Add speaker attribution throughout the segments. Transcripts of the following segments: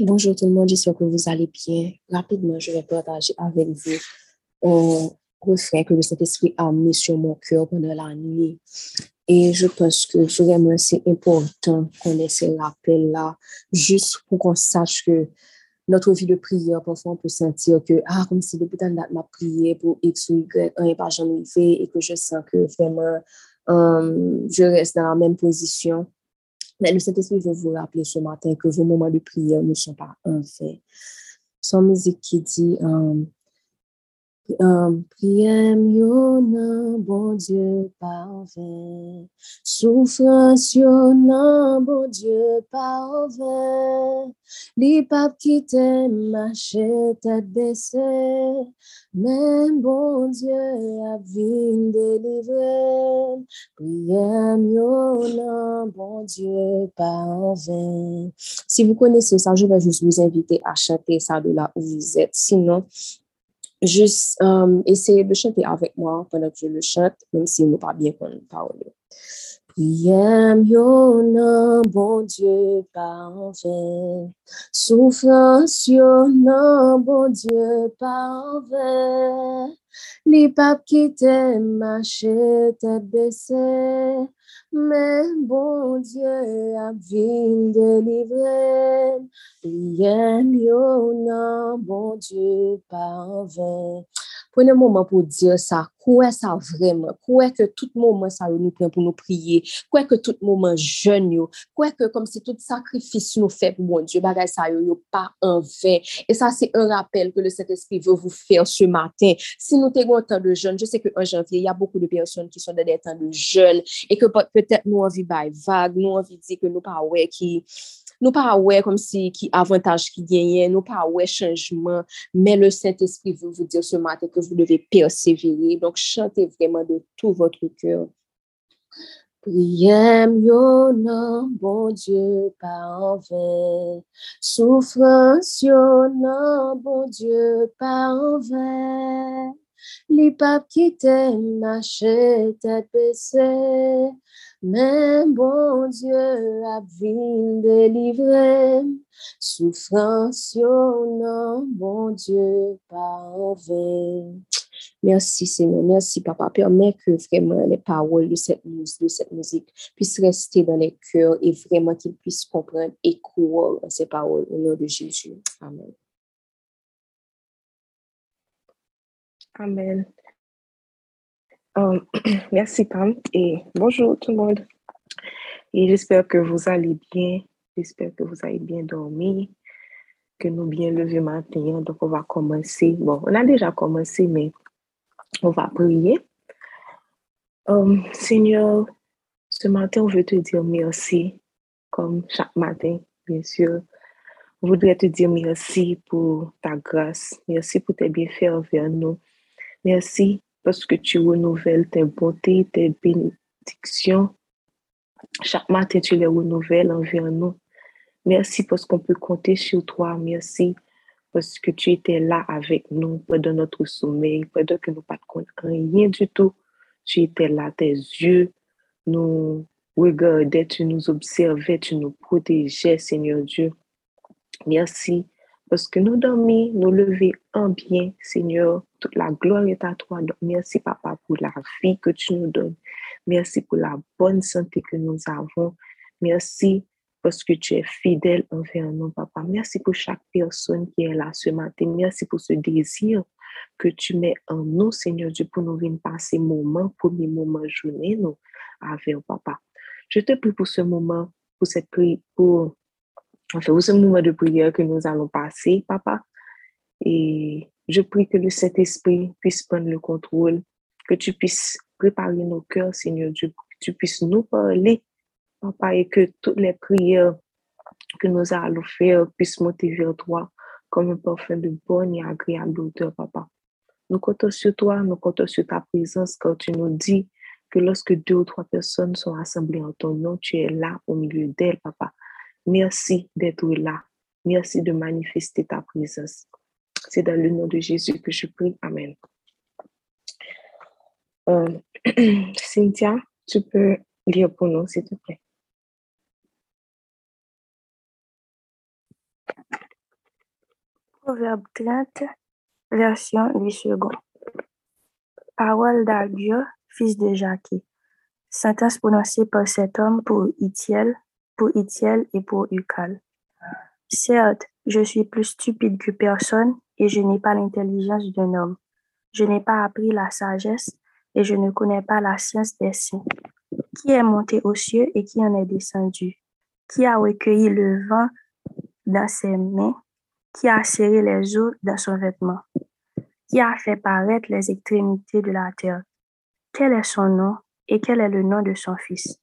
Speaker 1: Bonjour tout le monde, j'espère que vous allez bien. Rapidement, je vais partager avec vous un refrain que le Saint-Esprit a mis sur mon cœur pendant la nuit. Et je pense que vraiment c'est important qu'on ait ce rappel-là, juste pour qu'on sache que notre vie de prière, parfois on peut sentir que, ah, comme si depuis tant date m'a prié pour X ou Y, un n'est pas jamais fait et que je sens que vraiment, euh, je reste dans la même position. Mais le Saint-Esprit veut vous rappeler ce matin que vos moments de prière ne sont pas un fait. Son musique qui dit, euh, Priyem yo nan bon Dieu parvait, souffrance yo bon Dieu parvait, li pap ki te mache tête baissée, même bon Dieu a vin délivrer. Priyem yo nan bon Dieu parvait. Si vous connaissez ça, je vais juste vous inviter à chanter ça de là où vous êtes. Sinon, juste um, essayer de chanter avec moi pendant que je le chante, même si nous pas bien qu'on parle. Prième yo non bon Dieu parfait, souffrance yo non bon Dieu parfait, les papes qui t'aiment marcher tête baissée, mais bon Dieu a vu délivrer. Prième yo non bon Dieu parfait. Prenez un moment pour dire ça. Quoi ça vraiment? Quoi que tout moment ça nous prend pour nous prier? Quoi que tout moment jeune yo? Quoi que comme si tout sacrifice nous fait pour mon Dieu, ça yo, yo pas en vain. Et ça, c'est un rappel que le Saint-Esprit veut vous faire ce matin. Si nous avons temps de jeûne, je sais qu'en janvier, il y a beaucoup de personnes qui sont dans des temps de jeûne et que peut-être nous envie de vague, nous envie dire que nous pas ouais qui nous pas ouais comme si qui avantage qui gagnait, nous pas ouais changement, mais le Saint-Esprit veut vous dire ce matin que vous devez persévérer. Donc, chantez vraiment de tout votre cœur. Prième yo non, bon Dieu pas vain. Souffrance yo non, bon Dieu pas vain. Les papes qui t'aiment, marcher tête baissée. Mais bon Dieu a vu délivrer, souffrance yo non, bon Dieu parvait. Merci Seigneur, merci Papa. Permets que vraiment les paroles de cette, musique, de cette musique puissent rester dans les cœurs et vraiment qu'ils puissent comprendre et croire ces paroles au nom de Jésus. Amen.
Speaker 2: Amen. Euh, merci Pam et bonjour tout le monde. Et j'espère que vous allez bien. J'espère que vous avez bien dormi, que nous bien levé matin. Donc on va commencer. Bon, on a déjà commencé, mais on va prier. Euh, Seigneur, ce matin, on veut te dire merci, comme chaque matin, bien sûr. On voudrait te dire merci pour ta grâce. Merci pour tes bienfaits envers nous. Merci parce que tu renouvelles tes bontés, tes bénédictions. Chaque matin, tu les renouvelles envers nous. Merci parce qu'on peut compter sur toi. Merci parce que tu étais là avec nous pendant notre sommeil, pendant que nous pas de rien du tout. Tu étais là, tes yeux nous regardaient, tu nous observais, tu nous protégeais, Seigneur Dieu. Merci parce que nous dormons, nous levons en bien, Seigneur. Toute la gloire est à toi. merci, Papa, pour la vie que tu nous donnes. Merci pour la bonne santé que nous avons. Merci parce que tu es fidèle envers nous, Papa. Merci pour chaque personne qui est là ce matin. Merci pour ce désir que tu mets en nous, Seigneur Dieu, pour nous venir passer moment, premier moment journée, nous, avec Papa. Je te prie pour ce moment, pour cette prière, pour Enfin, ce moment de prière que nous allons passer, papa. Et je prie que le Saint-Esprit puisse prendre le contrôle, que tu puisses préparer nos cœurs, Seigneur Dieu, que tu puisses nous parler, papa, et que toutes les prières que nous allons faire puissent monter vers toi comme un parfum de bonne et agréable odeur, papa. Nous comptons sur toi, nous comptons sur ta présence, car tu nous dis que lorsque deux ou trois personnes sont assemblées en ton nom, tu es là au milieu d'elles, papa. Merci d'être là. Merci de manifester ta présence. C'est dans le nom de Jésus que je prie. Amen. Euh, Cynthia, tu peux lire pour nous, s'il te plaît.
Speaker 3: Proverbe 30, version du second. Parole d'Albion, fils de Jacques. Sentence prononcée par cet homme pour Itiel, pour Itiel et pour Ucal. Certes, je suis plus stupide que personne et je n'ai pas l'intelligence d'un homme. Je n'ai pas appris la sagesse et je ne connais pas la science des saints. Qui est monté aux cieux et qui en est descendu? Qui a recueilli le vent dans ses mains? Qui a serré les eaux dans son vêtement? Qui a fait paraître les extrémités de la terre? Quel est son nom et quel est le nom de son fils?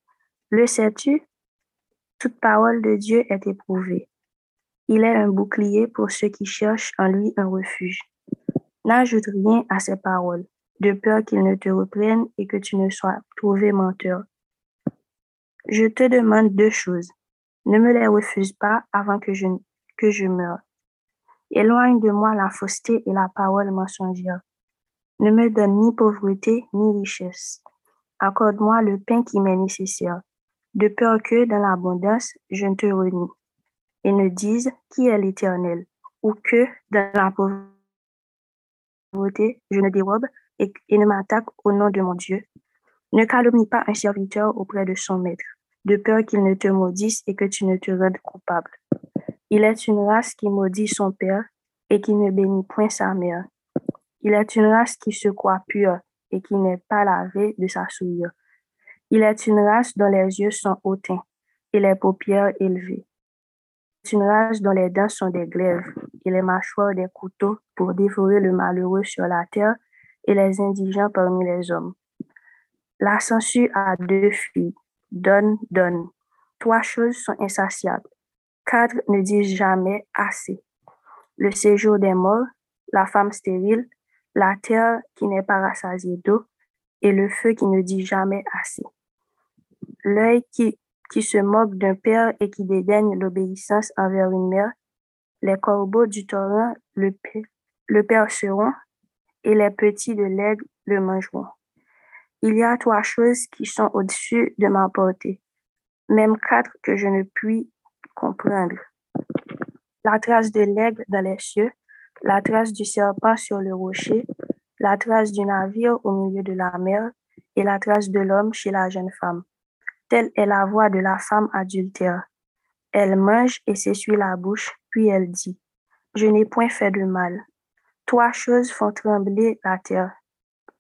Speaker 3: Le sais-tu? Toute parole de Dieu est éprouvée. Il est un bouclier pour ceux qui cherchent en lui un refuge. N'ajoute rien à ses paroles, de peur qu'il ne te reprenne et que tu ne sois trouvé menteur. Je te demande deux choses. Ne me les refuse pas avant que je, que je meure. Éloigne de moi la fausseté et la parole mensongère. Ne me donne ni pauvreté ni richesse. Accorde-moi le pain qui m'est nécessaire, de peur que dans l'abondance je ne te renie et ne dise qui est l'Éternel, ou que dans la pauvreté je ne dérobe et, ne m'attaque au nom de mon Dieu. Ne calomnie pas un serviteur auprès de son maître, de peur qu'il ne te maudisse et que tu ne te rendes coupable. Il est une race qui maudit son père et qui ne bénit point sa mère. Il est une race qui se croit pure et qui n'est pas lavée de sa souillure. Il est une race dont les yeux sont hautains et les paupières élevées une race dont les dents sont des glaives et les mâchoires des couteaux pour dévorer le malheureux sur la terre et les indigents parmi les hommes. La censure a deux filles. Donne, donne. Trois choses sont insatiables. Quatre ne disent jamais assez. Le séjour des morts, la femme stérile, la terre qui n'est pas rassasiée d'eau et le feu qui ne dit jamais assez. L'œil qui qui se moque d'un père et qui dédaigne l'obéissance envers une mère, les corbeaux du torrent le, le perceront et les petits de l'aigle le mangeront. Il y a trois choses qui sont au-dessus de ma portée, même quatre que je ne puis comprendre. La trace de l'aigle dans les cieux, la trace du serpent sur le rocher, la trace du navire au milieu de la mer et la trace de l'homme chez la jeune femme. Telle est la voix de la femme adultère. Elle mange et s'essuie la bouche, puis elle dit, Je n'ai point fait de mal. Trois choses font trembler la terre,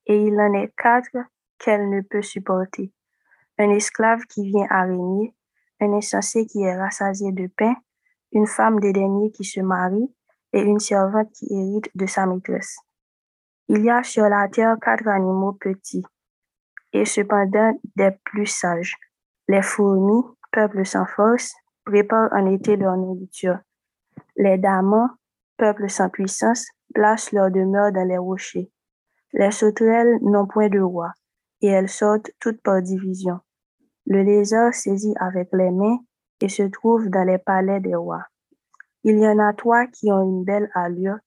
Speaker 3: et il en est quatre qu'elle ne peut supporter. Un esclave qui vient à régner, un insensé qui est rassasié de pain, une femme dédaignée qui se marie, et une servante qui hérite de sa maîtresse. Il y a sur la terre quatre animaux petits, et cependant des plus sages. Les fourmis, peuple sans force, préparent en été leur nourriture. Les damans, peuple sans puissance, placent leur demeure dans les rochers. Les sauterelles n'ont point de roi, et elles sortent toutes par division. Le lézard saisit avec les mains et se trouve dans les palais des rois. Il y en a trois qui ont une belle allure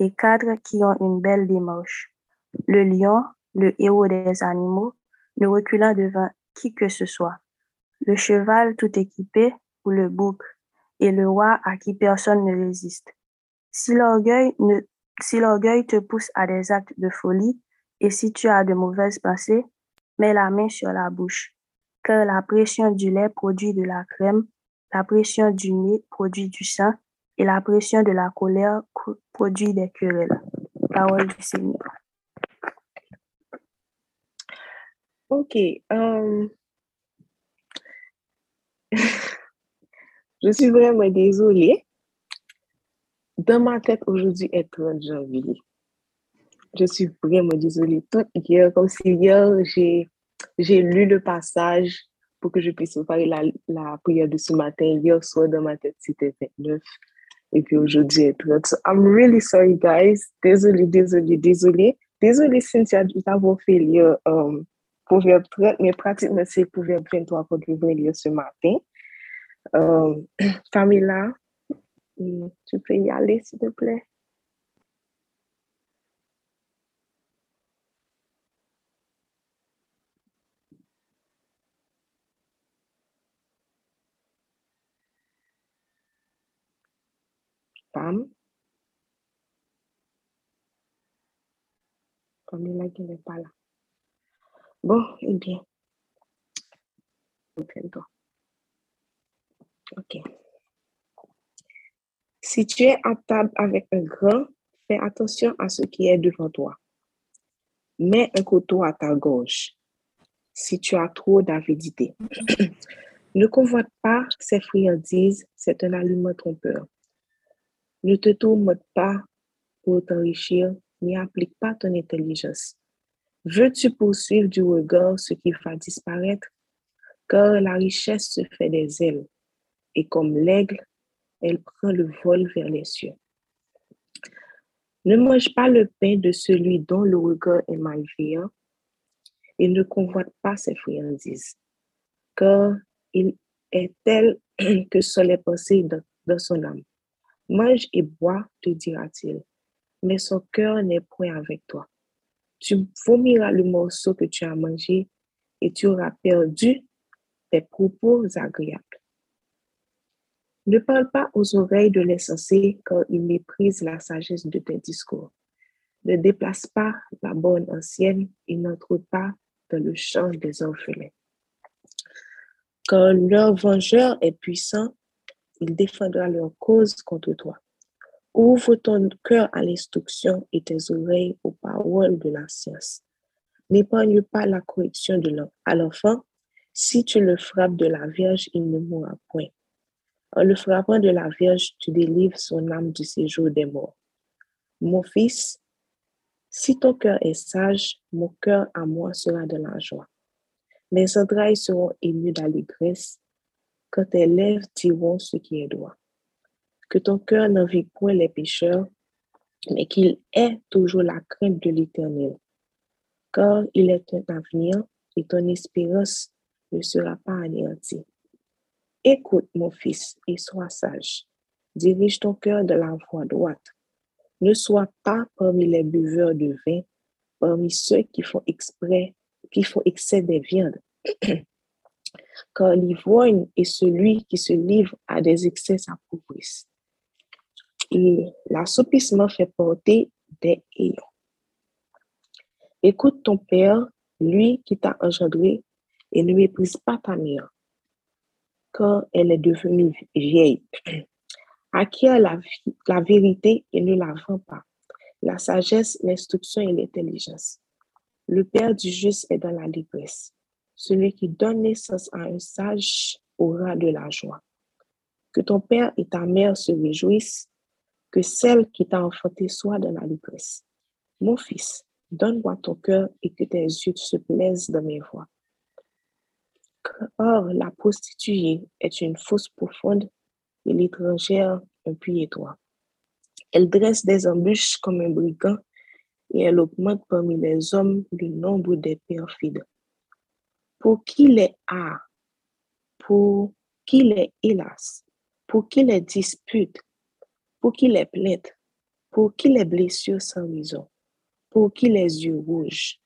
Speaker 3: et quatre qui ont une belle démarche. Le lion, le héros des animaux, ne reculant devant qui que ce soit le cheval tout équipé ou le bouc, et le roi à qui personne ne résiste. Si l'orgueil si te pousse à des actes de folie, et si tu as de mauvaises pensées, mets la main sur la bouche, car la pression du lait produit de la crème, la pression du nez produit du sang, et la pression de la colère produit des querelles. Parole du Seigneur.
Speaker 2: Ok. Um, je suis vraiment désolée. Dans ma tête, aujourd'hui est 30 janvier. Je suis vraiment désolée. Hier, comme si hier, j'ai lu le passage pour que je puisse faire la, la prière de ce matin. Hier soir, dans ma tête, c'était 29. Et puis aujourd'hui est 30. So I'm really sorry, guys. Désolée, désolée, désolée. Désolée, Cynthia, de t'avoir fait lire um, Proverbe 30, mais pratiquement c'est Proverbe 23 qu'on devrait lire ce matin. Euh, mm, tu peux y aller, s'il te plaît? Pam? Camilla qui n'est pas là. Bon, eh bien. Ok. Si tu es à table avec un grand, fais attention à ce qui est devant toi. Mets un couteau à ta gauche si tu as trop d'avidité. ne convoite pas ces friandises, c'est un aliment trompeur. Ne te tourmente pas pour t'enrichir, n'y applique pas ton intelligence. Veux-tu poursuivre du regard ce qui va disparaître? Car la richesse se fait des ailes, et comme l'aigle, elle prend le vol vers les cieux. Ne mange pas le pain de celui dont le regard est malveillant, et ne convoite pas ses friandises, car il est tel que sont les pensées dans son âme. Mange et bois, te dira-t-il, mais son cœur n'est point avec toi. Tu vomiras le morceau que tu as mangé et tu auras perdu tes propos agréables. Ne parle pas aux oreilles de l'insensé quand il méprise la sagesse de tes discours. Ne déplace pas la bonne ancienne et n'entre pas dans le champ des orphelins. Quand leur vengeur est puissant, il défendra leur cause contre toi. Ouvre ton cœur à l'instruction et tes oreilles aux paroles de la science. N'épargne pas la correction de l'enfant. Si tu le frappes de la Vierge, il ne mourra point. En le frappant de la Vierge, tu délivres son âme du séjour des morts. Mon fils, si ton cœur est sage, mon cœur à moi sera de la joie. Mes entrailles seront émues d'allégresse quand tes lèvres diront ce qui est droit que ton cœur n'envie point les pécheurs, mais qu'il ait toujours la crainte de l'Éternel. Car il est un avenir et ton espérance ne sera pas anéantie. Écoute, mon fils, et sois sage. Dirige ton cœur de la voie droite. Ne sois pas parmi les buveurs de vin, parmi ceux qui font exprès, qui font excès des viandes. Car l'ivrogne est celui qui se livre à des excès appauvrissent et l'assoupissement fait porter des ayants. Écoute ton père, lui qui t'a engendré, et ne méprise pas ta mère, quand elle est devenue vieille. Acquiert la, la vérité et ne la vend pas? La sagesse, l'instruction et l'intelligence. Le père du juste est dans la détresse. Celui qui donne naissance à un sage aura de la joie. Que ton père et ta mère se réjouissent que celle qui t'a enfanté soit dans la détresse. Mon fils, donne-moi ton cœur et que tes yeux se plaisent dans mes voix. Or, la prostituée est une fosse profonde et l'étrangère un puits étroit. Elle dresse des embûches comme un brigand et elle augmente parmi les hommes le nombre des perfides. Pour qui les a, pour qui les hélas, pour qui les dispute, pour qui les plaintes, pour qui les blessures sans raison, pour qui les yeux rouges,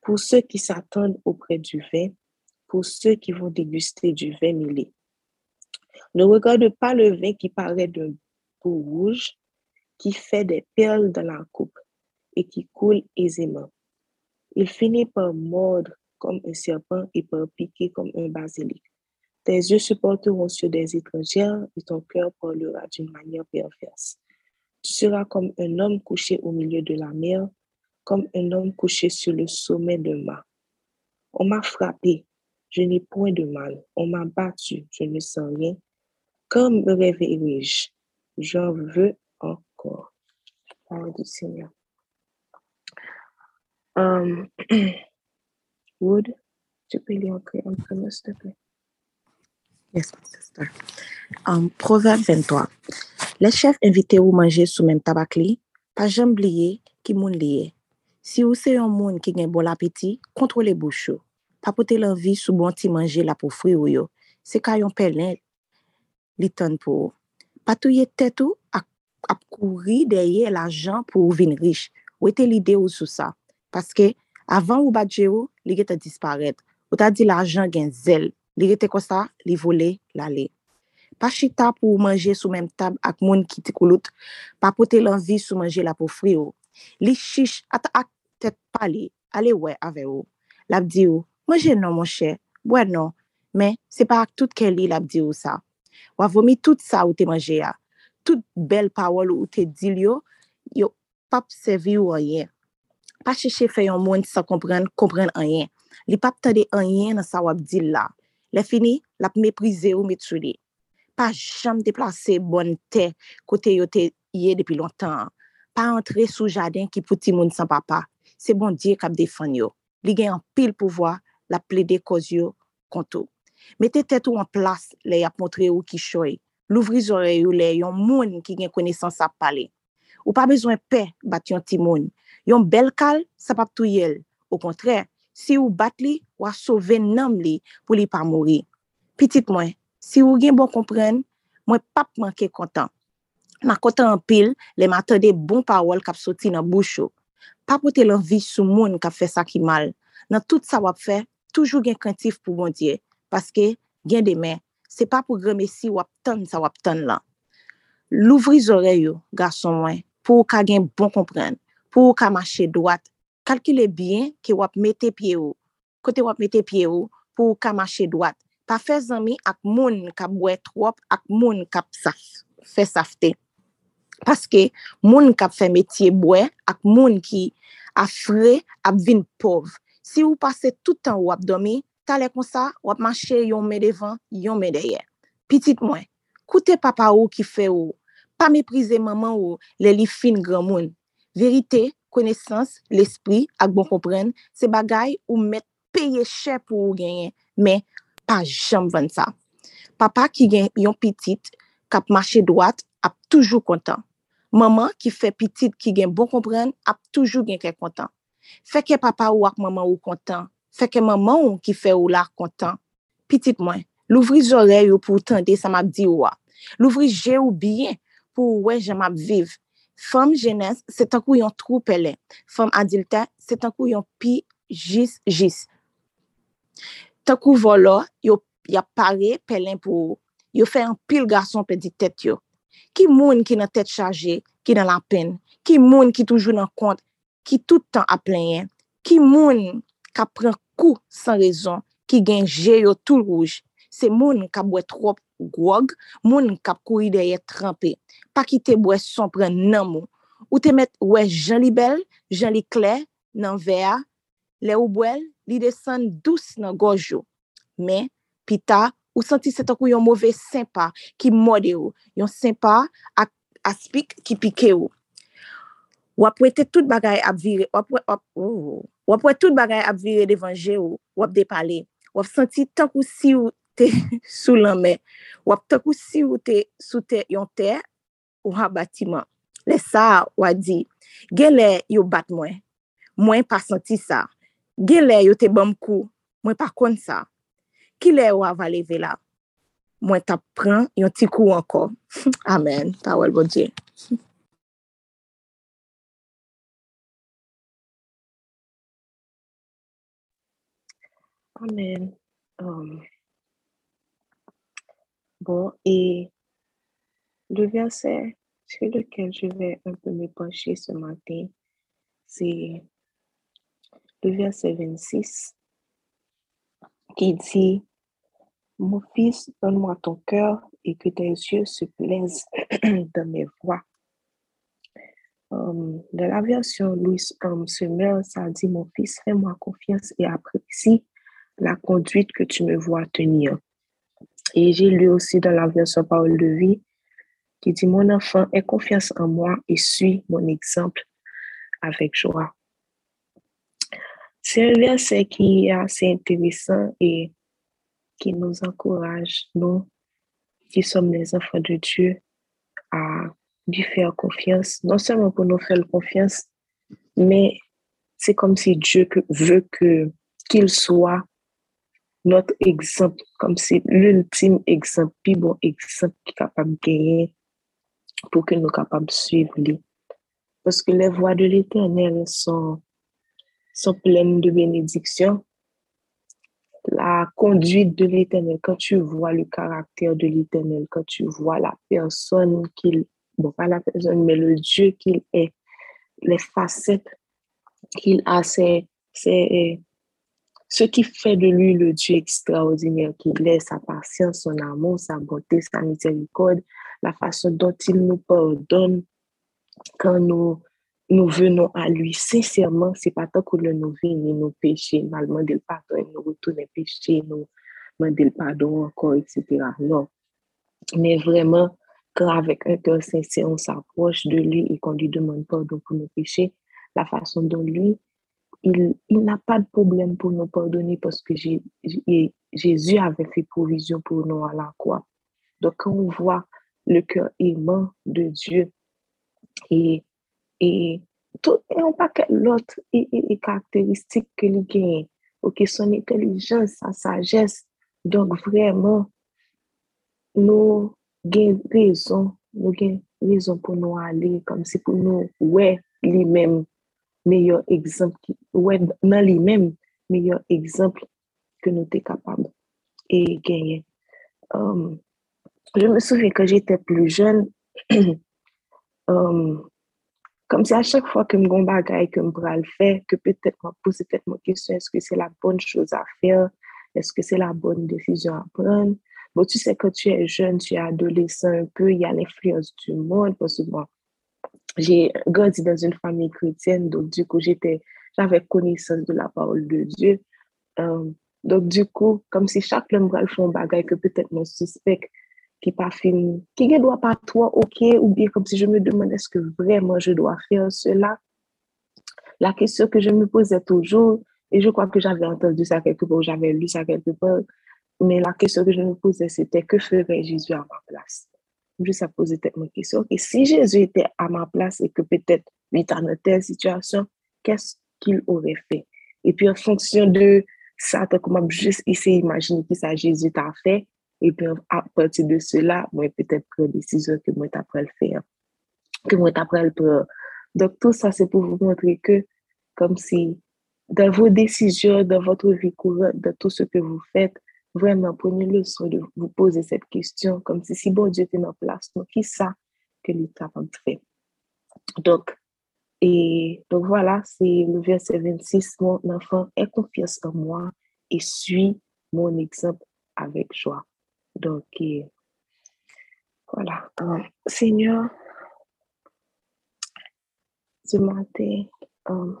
Speaker 2: pour ceux qui s'attendent auprès du vin, pour ceux qui vont déguster du vin mêlé. Ne regarde pas le vin qui paraît d'un beau rouge, qui fait des perles dans la coupe et qui coule aisément. Il finit par mordre comme un serpent et par piquer comme un basilic. Tes yeux se porteront sur des étrangères et ton cœur parlera d'une manière perverse. Tu seras comme un homme couché au milieu de la mer, comme un homme couché sur le sommet d'un mât. On m'a frappé, je n'ai point de mal. On m'a battu, je ne sens rien. Comme me réveillerai-je? J'en veux encore. Parole du Seigneur. Um, Wood, tu peux lire en premier, s'il te plaît?
Speaker 4: Yes, my sister. Um, Proverbe 23. Le chef invite ou manje sou men tabak li, pa jem bliye ki moun liye. Si ou se yon moun ki gen bol apeti, kontrole bouchou. Papote l'envi sou bon ti manje la pou fri ou yo. Se ka yon pelen li ton pou ou. Patouye tet ou ak, ap kouri deye la jan pou ou vin rich. Ou ete lide ou sou sa. Paske avan ou badje ou, li ge te disparet. Ou ta di la jan gen zel. Li rete kosa, li vole, lale. Pa chita pou manje sou menm tab ak moun ki te koulout, pa pote lanvi sou manje la pou fri ou. Li chish ata ak tet pali, ale we ave ou. Lap di ou, manje non mon chè, bwen non, men se pa ak tout ke li lap di ou sa. Ou avomi tout sa ou te manje ya. Tout bel pawol ou te dil yo, yo pap sevi ou anyen. Pa chiche fe yon moun sa kompren, kompren anyen. Li pap tade anyen nan sa wap dil la. Le fini, la meprize ou met sou li. Pa jam deplase bon te kote yo te ye depi lontan. Pa antre sou jaden ki pou ti moun san papa. Se bon diye kap defan yo. Li gen an pil pouvoi la ple de koz yo kontou. Mete tet ou an plas le yap montre ou ki choy. Louvri zore yo le yon moun ki gen konesan sa pale. Ou pa bezwen pe bat yon ti moun. Yon bel kal, sa pap tou yel. Ou kontre, si ou bat li, ou a sove nanm li pou li pa mouri. Pitit mwen, si ou gen bon kompren, mwen pap manke kontan. Ma kontan an pil, le ma tade bon pawol kap soti nan boucho. Papote lor vi sou moun kap fe sa ki mal. Nan tout sa wap fe, toujou gen kantif pou bondye. Paske gen demen, se pa pou gremesi wap ton sa wap ton lan. Louvri zore yo, gason mwen, pou ou ka gen bon kompren, pou ou ka mache doat, Kalkile byen ki wap mette pye ou. Kote wap mette pye ou pou ka mache dwat. Pa fe zami ak moun kap bwe trop ak moun kap saf, fe safte. Paske moun kap fe metye bwe ak moun ki afre ap vin pov. Si ou pase toutan wap domi, tale kon sa wap mache yon me devan, yon me deye. Pitit mwen, koute papa ou ki fe ou. Pa meprize maman ou le li fin gran moun. Verite, konesans, l'esprit ak bon kompren, se bagay ou met peye chè pou ou genyen, men pa jam ven sa. Papa ki gen yon pitit, kap mache doat, ap toujou kontan. Maman ki fe pitit ki gen bon kompren, ap toujou gen kè kontan. Feke papa ou ak maman ou kontan, feke maman ou ki fe ou la kontan. Pitit mwen, louvri zorey ou pou tende sa map di ou a. Louvri je ou biyen pou wè jem ap viv. Fom jenes, se tankou yon trou pele. Fom adilte, se tankou yon pi jis jis. Tankou volo, yo pare pelen pou yo fe an pil gason pe di tet yo. Ki moun ki nan tet chaje, ki nan la pen. Ki moun ki toujou nan kont, ki toutan aplenyen. Ki moun ka pren kou san rezon, ki genje yo tout rouge. se moun kap bwe trop grog, moun kap kouri deye trempe. Pa ki te bwe son pren nan moun. Ou te met wè jan li bel, jan li kle, nan vea, le ou bwel, li desen dous nan gojou. Men, pita, ou santi se takou yon mouve sempa ki mwode ou. Yon sempa ak, aspik ki pike ou. Wap wè te tout bagay ap vire, wap wè, wap, wap wè tout bagay ap vire devanje ou, wap depale. Wap santi takou si ou te sou lanme. Wap takou si ou te sou te yon ter ou ha batiman. Le sa wadi, gele yo bat mwen, mwen pa santi sa. Gele yo te bom kou, mwen pa kon sa. Ki Kile yo avaleve la, mwen tap pran yon ti kou anko. Amen. Tawel bodje.
Speaker 2: Amen. Um. Bon, et Le verset sur lequel je vais un peu me pencher ce matin, c'est le verset 26 qui dit, Mon fils, donne-moi ton cœur et que tes yeux se plaisent dans mes voix. Um, dans la version Louis um, Semer, ça dit, Mon fils, fais-moi confiance et apprécie la conduite que tu me vois tenir. Et j'ai lu aussi dans la version Parole de vie, qui dit, mon enfant, aie confiance en moi et suis mon exemple avec joie. C'est un verset qui est assez intéressant et qui nous encourage, nous qui sommes les enfants de Dieu, à lui faire confiance, non seulement pour nous faire confiance, mais c'est comme si Dieu veut que qu'il soit notre exemple, comme si l'ultime exemple, puis bon exemple qui est capable de gagner pour que nous capables de suivre lui. Parce que les voies de l'éternel sont, sont pleines de bénédictions. La conduite de l'éternel, quand tu vois le caractère de l'éternel, quand tu vois la personne qu'il, bon, pas la personne, mais le Dieu qu'il est, les facettes qu'il a, c'est ce qui fait de lui le Dieu extraordinaire qu'il est, sa patience, son amour, sa bonté, sa miséricorde, la façon dont il nous pardonne quand nous, nous venons à lui. Sincèrement, c'est pas tant que nous ni nos péchés, mal demander le pardon, nous retourner péché, nous demander le pardon encore, etc. Non. Mais vraiment, quand avec un cœur sincère, on s'approche de lui et qu'on lui demande pardon pour nos péchés, la façon dont lui, il, n'a pas de problème pour nous pardonner parce que Jésus avait fait provision pour nous à la croix. Donc, quand on voit le cœur aimant de Dieu et, et, tout, et on pas l'autre et, et, caractéristique que lui gagne, ok, son intelligence, sa sagesse. Donc, vraiment, nous avons raison, nous raison pour nous aller, comme si pour nous, ouais, lui-même, meilleur exemple, ouais, dans lui-même, meilleur exemple que nous sommes capables et gagner. Um, je me souviens quand j'étais plus jeune, um, comme si à chaque fois que je me bagaille que je le faire, que peut-être je pose peut-être ma question, est-ce que c'est la bonne chose à faire? Est-ce que c'est la bonne décision à prendre? Bon, tu sais, quand tu es jeune, tu es adolescent un peu, il y a l'influence du monde, parce j'ai grandi dans une famille chrétienne, donc du coup, j'étais, j'avais connaissance de la parole de Dieu. Um, donc, du coup, comme si chaque homme va faire un bagage que peut-être mon suspect qui pas fini, qui ne doit pas toi, ok, ou bien comme si je me demande est-ce que vraiment je dois faire cela? La question que je me posais toujours, et je crois que j'avais entendu ça quelque part, j'avais lu ça quelque part, mais la question que je me posais, c'était que ferait Jésus à ma place? Ça posé peut-être ma question. Et si Jésus était à ma place et que peut-être il était dans telle situation, qu'est-ce qu'il aurait fait? Et puis en fonction de ça, comme juste essayer d'imaginer qui ça Jésus t'a fait, et puis, à partir de cela, moi, peut-être prendre des décisions que moi, t'apprends le faire, que moi, t'apprends le. Donc, tout ça, c'est pour vous montrer que, comme si, dans vos décisions, dans votre vie courante, dans tout ce que vous faites, vraiment, prenez le soin de vous poser cette question, comme si, si bon Dieu était en place, donc, qui ça que l'État a fait? Donc, et donc voilà, c'est le verset 26, mon enfant, aie confiance en moi et suis mon exemple avec joie. Donc, voilà. Euh, Seigneur, ce matin, euh,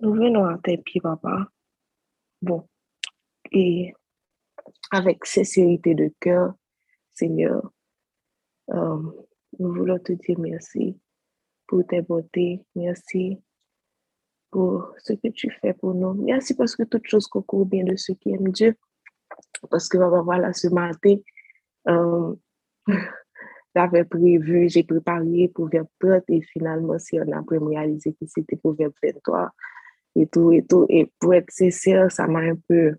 Speaker 2: nous venons à tes pieds, papa. Bon, et avec sincérité de cœur, Seigneur, euh, nous voulons te dire merci pour tes beautés, merci pour ce que tu fais pour nous. Merci parce que toutes choses concourent bien de ceux qui aiment Dieu parce que voilà, ce matin, euh, j'avais prévu, j'ai préparé pour vers 30 et finalement, si on a réalisé que c'était pour vers 23 et tout et tout. Et pour être sincère, ça m'a un peu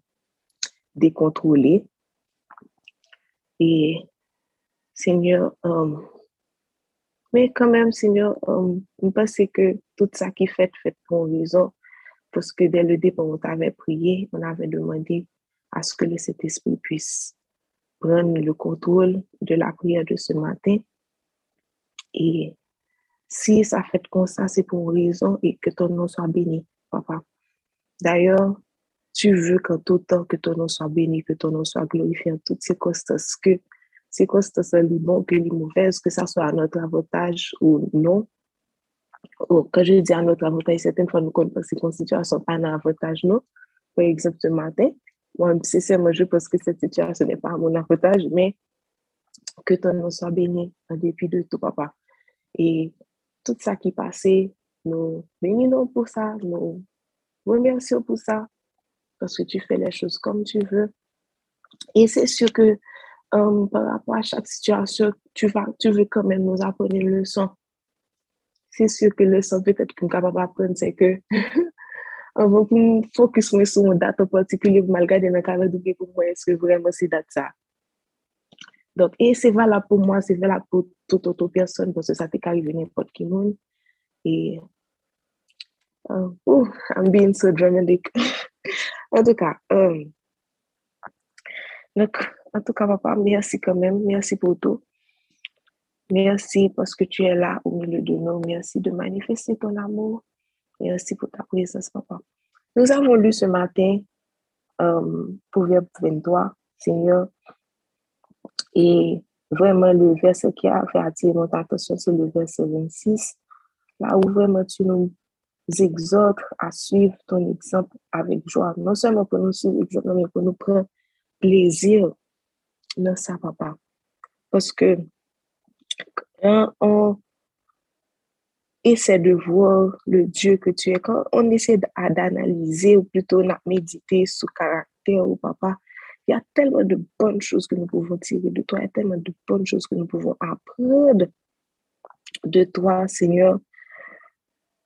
Speaker 2: décontrôlé. Et Seigneur, euh, mais quand même, Seigneur, euh, je pense que tout ça qui fait, fait pour raison. Parce que dès le départ, on avait prié, on avait demandé à ce que le Saint-Esprit puisse prendre le contrôle de la prière de ce matin. Et si ça fait comme ça, c'est pour une raison et que ton nom soit béni, papa. D'ailleurs, tu veux qu'en tout temps que ton nom soit béni, que ton nom soit glorifié en toutes circonstances, que circonstances les bonnes, que les mauvaises, que ça soit à notre avantage ou non. quand je dis à notre avantage, certaines fois, nous connaissons ces situations pas à notre avantage, non. Par exemple, ce matin, moi, sincèrement, je pense que cette situation n'est pas à mon avantage, mais que ton nom soit béni en dépit de tout, papa. Et tout ça qui passait, nous bénissons pour ça, nous remercions pour ça, parce que tu fais les choses comme tu veux. Et c'est sûr que um, par rapport à chaque situation, tu, vas, tu veux quand même nous apprendre une leçon. C'est sûr que le leçon peut-être qu'on est capable d'apprendre, c'est que avant pou m fokus mwen sou mwen dat an partikulye pou mal gade nan kare douke pou mwen eske vremen se dat sa. Donc, et c'est valable pour moi, c'est valable pour toute autre personne, parce que ça peut arriver n'importe qui monde. Et, oh, I'm being so dramatic. en tout cas, donc, en tout cas, papa, merci quand même, merci pour tout. Merci parce que tu es là au milieu de nous. Merci de manifester ton amour. Merci pour ta présence, papa. Nous avons lu ce matin euh, Proverbe 23, Seigneur. Et vraiment, le verset qui a fait attirer notre attention, c'est le verset 26. Là où vraiment tu nous exhortes à suivre ton exemple avec joie. Non seulement pour nous suivre mais pour nous prendre plaisir dans ça, papa. Parce que quand on essaie de voir le Dieu que tu es, quand on essaie d'analyser ou plutôt de méditer sur caractère ou papa, il y a tellement de bonnes choses que nous pouvons tirer de toi, il y a tellement de bonnes choses que nous pouvons apprendre de toi, Seigneur.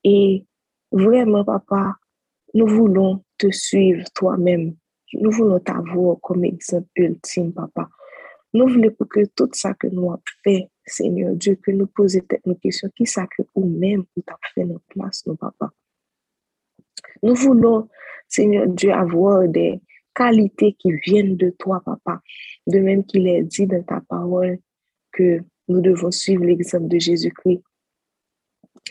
Speaker 2: Et vraiment, papa, nous voulons te suivre toi-même. Nous voulons t'avoir comme exemple ultime, papa. Nous voulons que tout ça que nous avons fait, Seigneur Dieu, que nous posions nos questions, qui ça que nous-mêmes, nous avons fait notre place, nos papa? Nous voulons, Seigneur Dieu, avoir des qualités qui viennent de toi, papa. De même qu'il est dit dans ta parole que nous devons suivre l'exemple de Jésus-Christ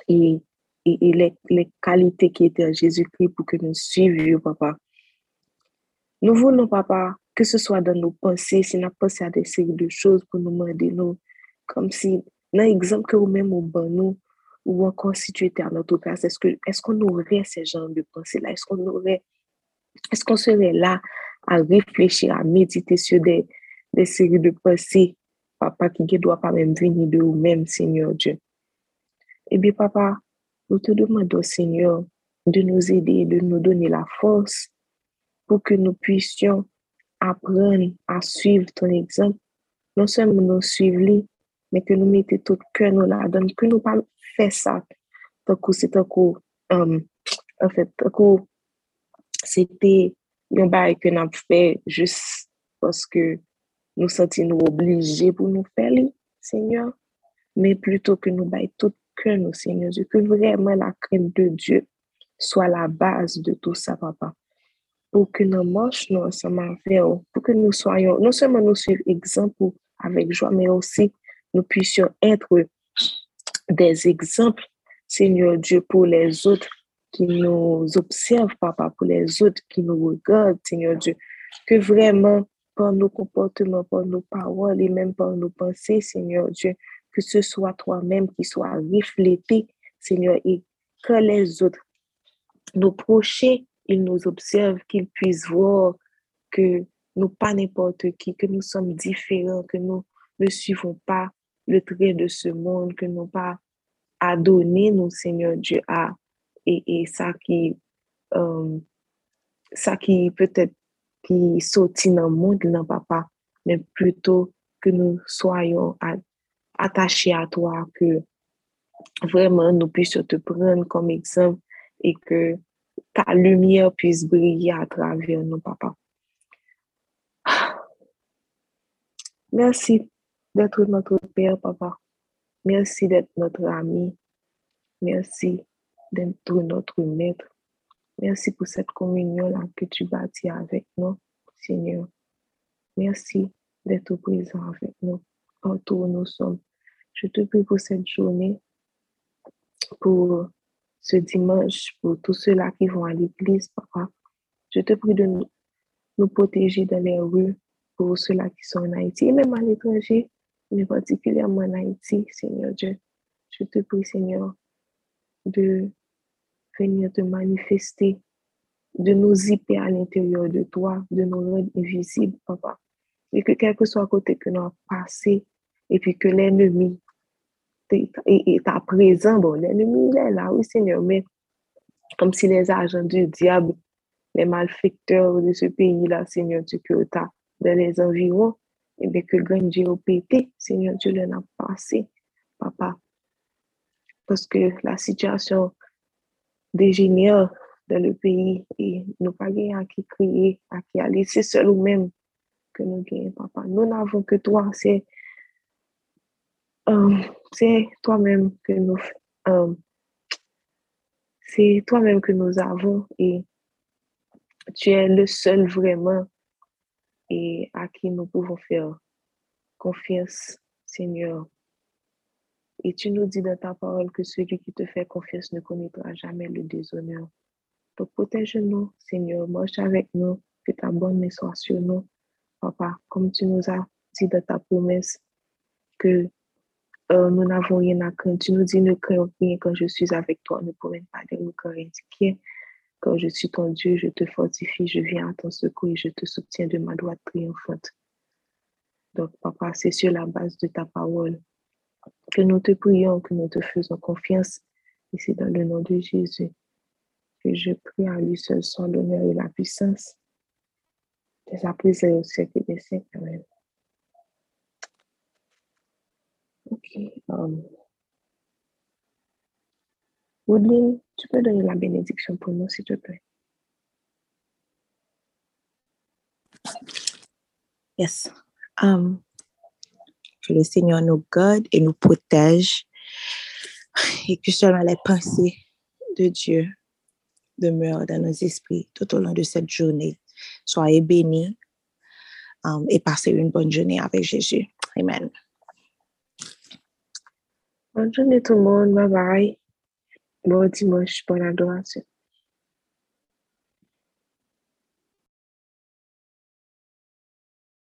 Speaker 2: et, et, les, les, qualités qui étaient en Jésus-Christ pour que nous suivions, papa. Nous voulons, papa, que ce soit dans nos pensées, si nous pensé à des séries de choses pour nous demander, nous, comme si, dans l'exemple que vous-même au nous, ou encore si tu étais à notre place, est-ce qu'on est qu'on aurait ces genres de pensées-là? Est-ce qu'on aurait, est-ce qu'on serait là à réfléchir, à méditer sur des, des séries de pensées, papa, qui ne doit pas même venir de vous-même, Seigneur Dieu? Eh bien, papa, nous te demandons, Seigneur, de nous aider, de nous donner la force pour que nous puissions apprendre à suivre ton exemple. Non seulement nous suivre, mais que nous mettions tout cœur nous là donne, que nous pas faire ça. Donc, c'est un coup, um, en fait, c'était un bail que nous fait juste parce que nous sentons nous obligés pour nous faire, Seigneur, mais plutôt que nous baillons tout cœur, nous, Seigneur que vraiment la crainte de Dieu soit la base de tout ça, papa. Pour que nous marchions ensemble avec pour que nous soyons, non seulement nous suivre exemple avec joie, mais aussi nous puissions être des exemples, Seigneur Dieu, pour les autres qui nous observent, Papa, pour les autres qui nous regardent, Seigneur Dieu, que vraiment, par nos comportements, par nos paroles et même par nos pensées, Seigneur Dieu, que ce soit toi-même qui soit reflété, Seigneur, et que les autres, nos prochains, ils nous observent, qu'ils puissent voir que nous pas n'importe qui, que nous sommes différents, que nous ne suivons pas le trait de ce monde, que nous pas à donner nos Seigneur Dieu à et, et ça qui euh, ça qui peut-être qui sortit dans le monde non papa mais plutôt que nous soyons attachés à toi que vraiment nous puissions te prendre comme exemple et que ta lumière puisse briller à travers nous, papa. Merci d'être notre Père, papa. Merci d'être notre ami. Merci d'être notre maître. Merci pour cette communion-là que tu bâtis avec nous, Seigneur. Merci d'être présent avec nous, partout où nous sommes. Je te prie pour cette journée, pour ce dimanche pour tous ceux-là qui vont à l'église, papa. Je te prie de nous, protéger dans les rues pour ceux-là qui sont en Haïti et même à l'étranger, mais particulièrement en Haïti, Seigneur Dieu. Je te prie, Seigneur, de venir te manifester, de nous zipper à l'intérieur de toi, de nous rendre invisibles, papa. Et que quel que soit côté que nous avons passé, et puis que l'ennemi à présent, bon, l'ennemi, il est là, oui, Seigneur, mais comme si les agents du diable, les malfecteurs de ce pays-là, Seigneur Dieu, que tu as dans les environs, et bien que grand Dieu pété, Seigneur Dieu, l'en a passé, papa. Parce que la situation dégénère dans le pays et nous pas à qui crier, à qui aller, c'est seul ou même que nous gagnons, papa. Nous n'avons que toi, c'est c'est toi-même que nous euh, c'est toi-même que nous avons et tu es le seul vraiment et à qui nous pouvons faire confiance, Seigneur. Et tu nous dis dans ta parole que celui qui te fait confiance ne connaîtra jamais le déshonneur. Donc, protège-nous, Seigneur. Marche avec nous. Que ta bonne main soit sur nous. Papa, comme tu nous as dit dans ta promesse que euh, nous n'avons rien à craindre. Tu nous dis ne crains rien quand je suis avec toi. Ne pourrais pas ne crains rien. Quand je suis ton Dieu, je te fortifie, je viens à ton secours et je te soutiens de ma droite triomphante. Donc, papa, c'est sur la base de ta parole que nous te prions, que nous te faisons confiance. Et c'est dans le nom de Jésus que je prie à lui seul son l'honneur et la puissance. Des et au siècle des siècles. Amen. Ok. Um, tu peux donner la bénédiction pour nous, s'il te plaît?
Speaker 4: Yes. Um, que le Seigneur nous garde et nous protège et que seulement les pensées de Dieu demeurent dans nos esprits tout au long de cette journée. Soyez bénis um, et passez une bonne journée avec Jésus. Amen.
Speaker 2: Journée tout le monde. Bye bye. Bon dimanche, bonne adoration.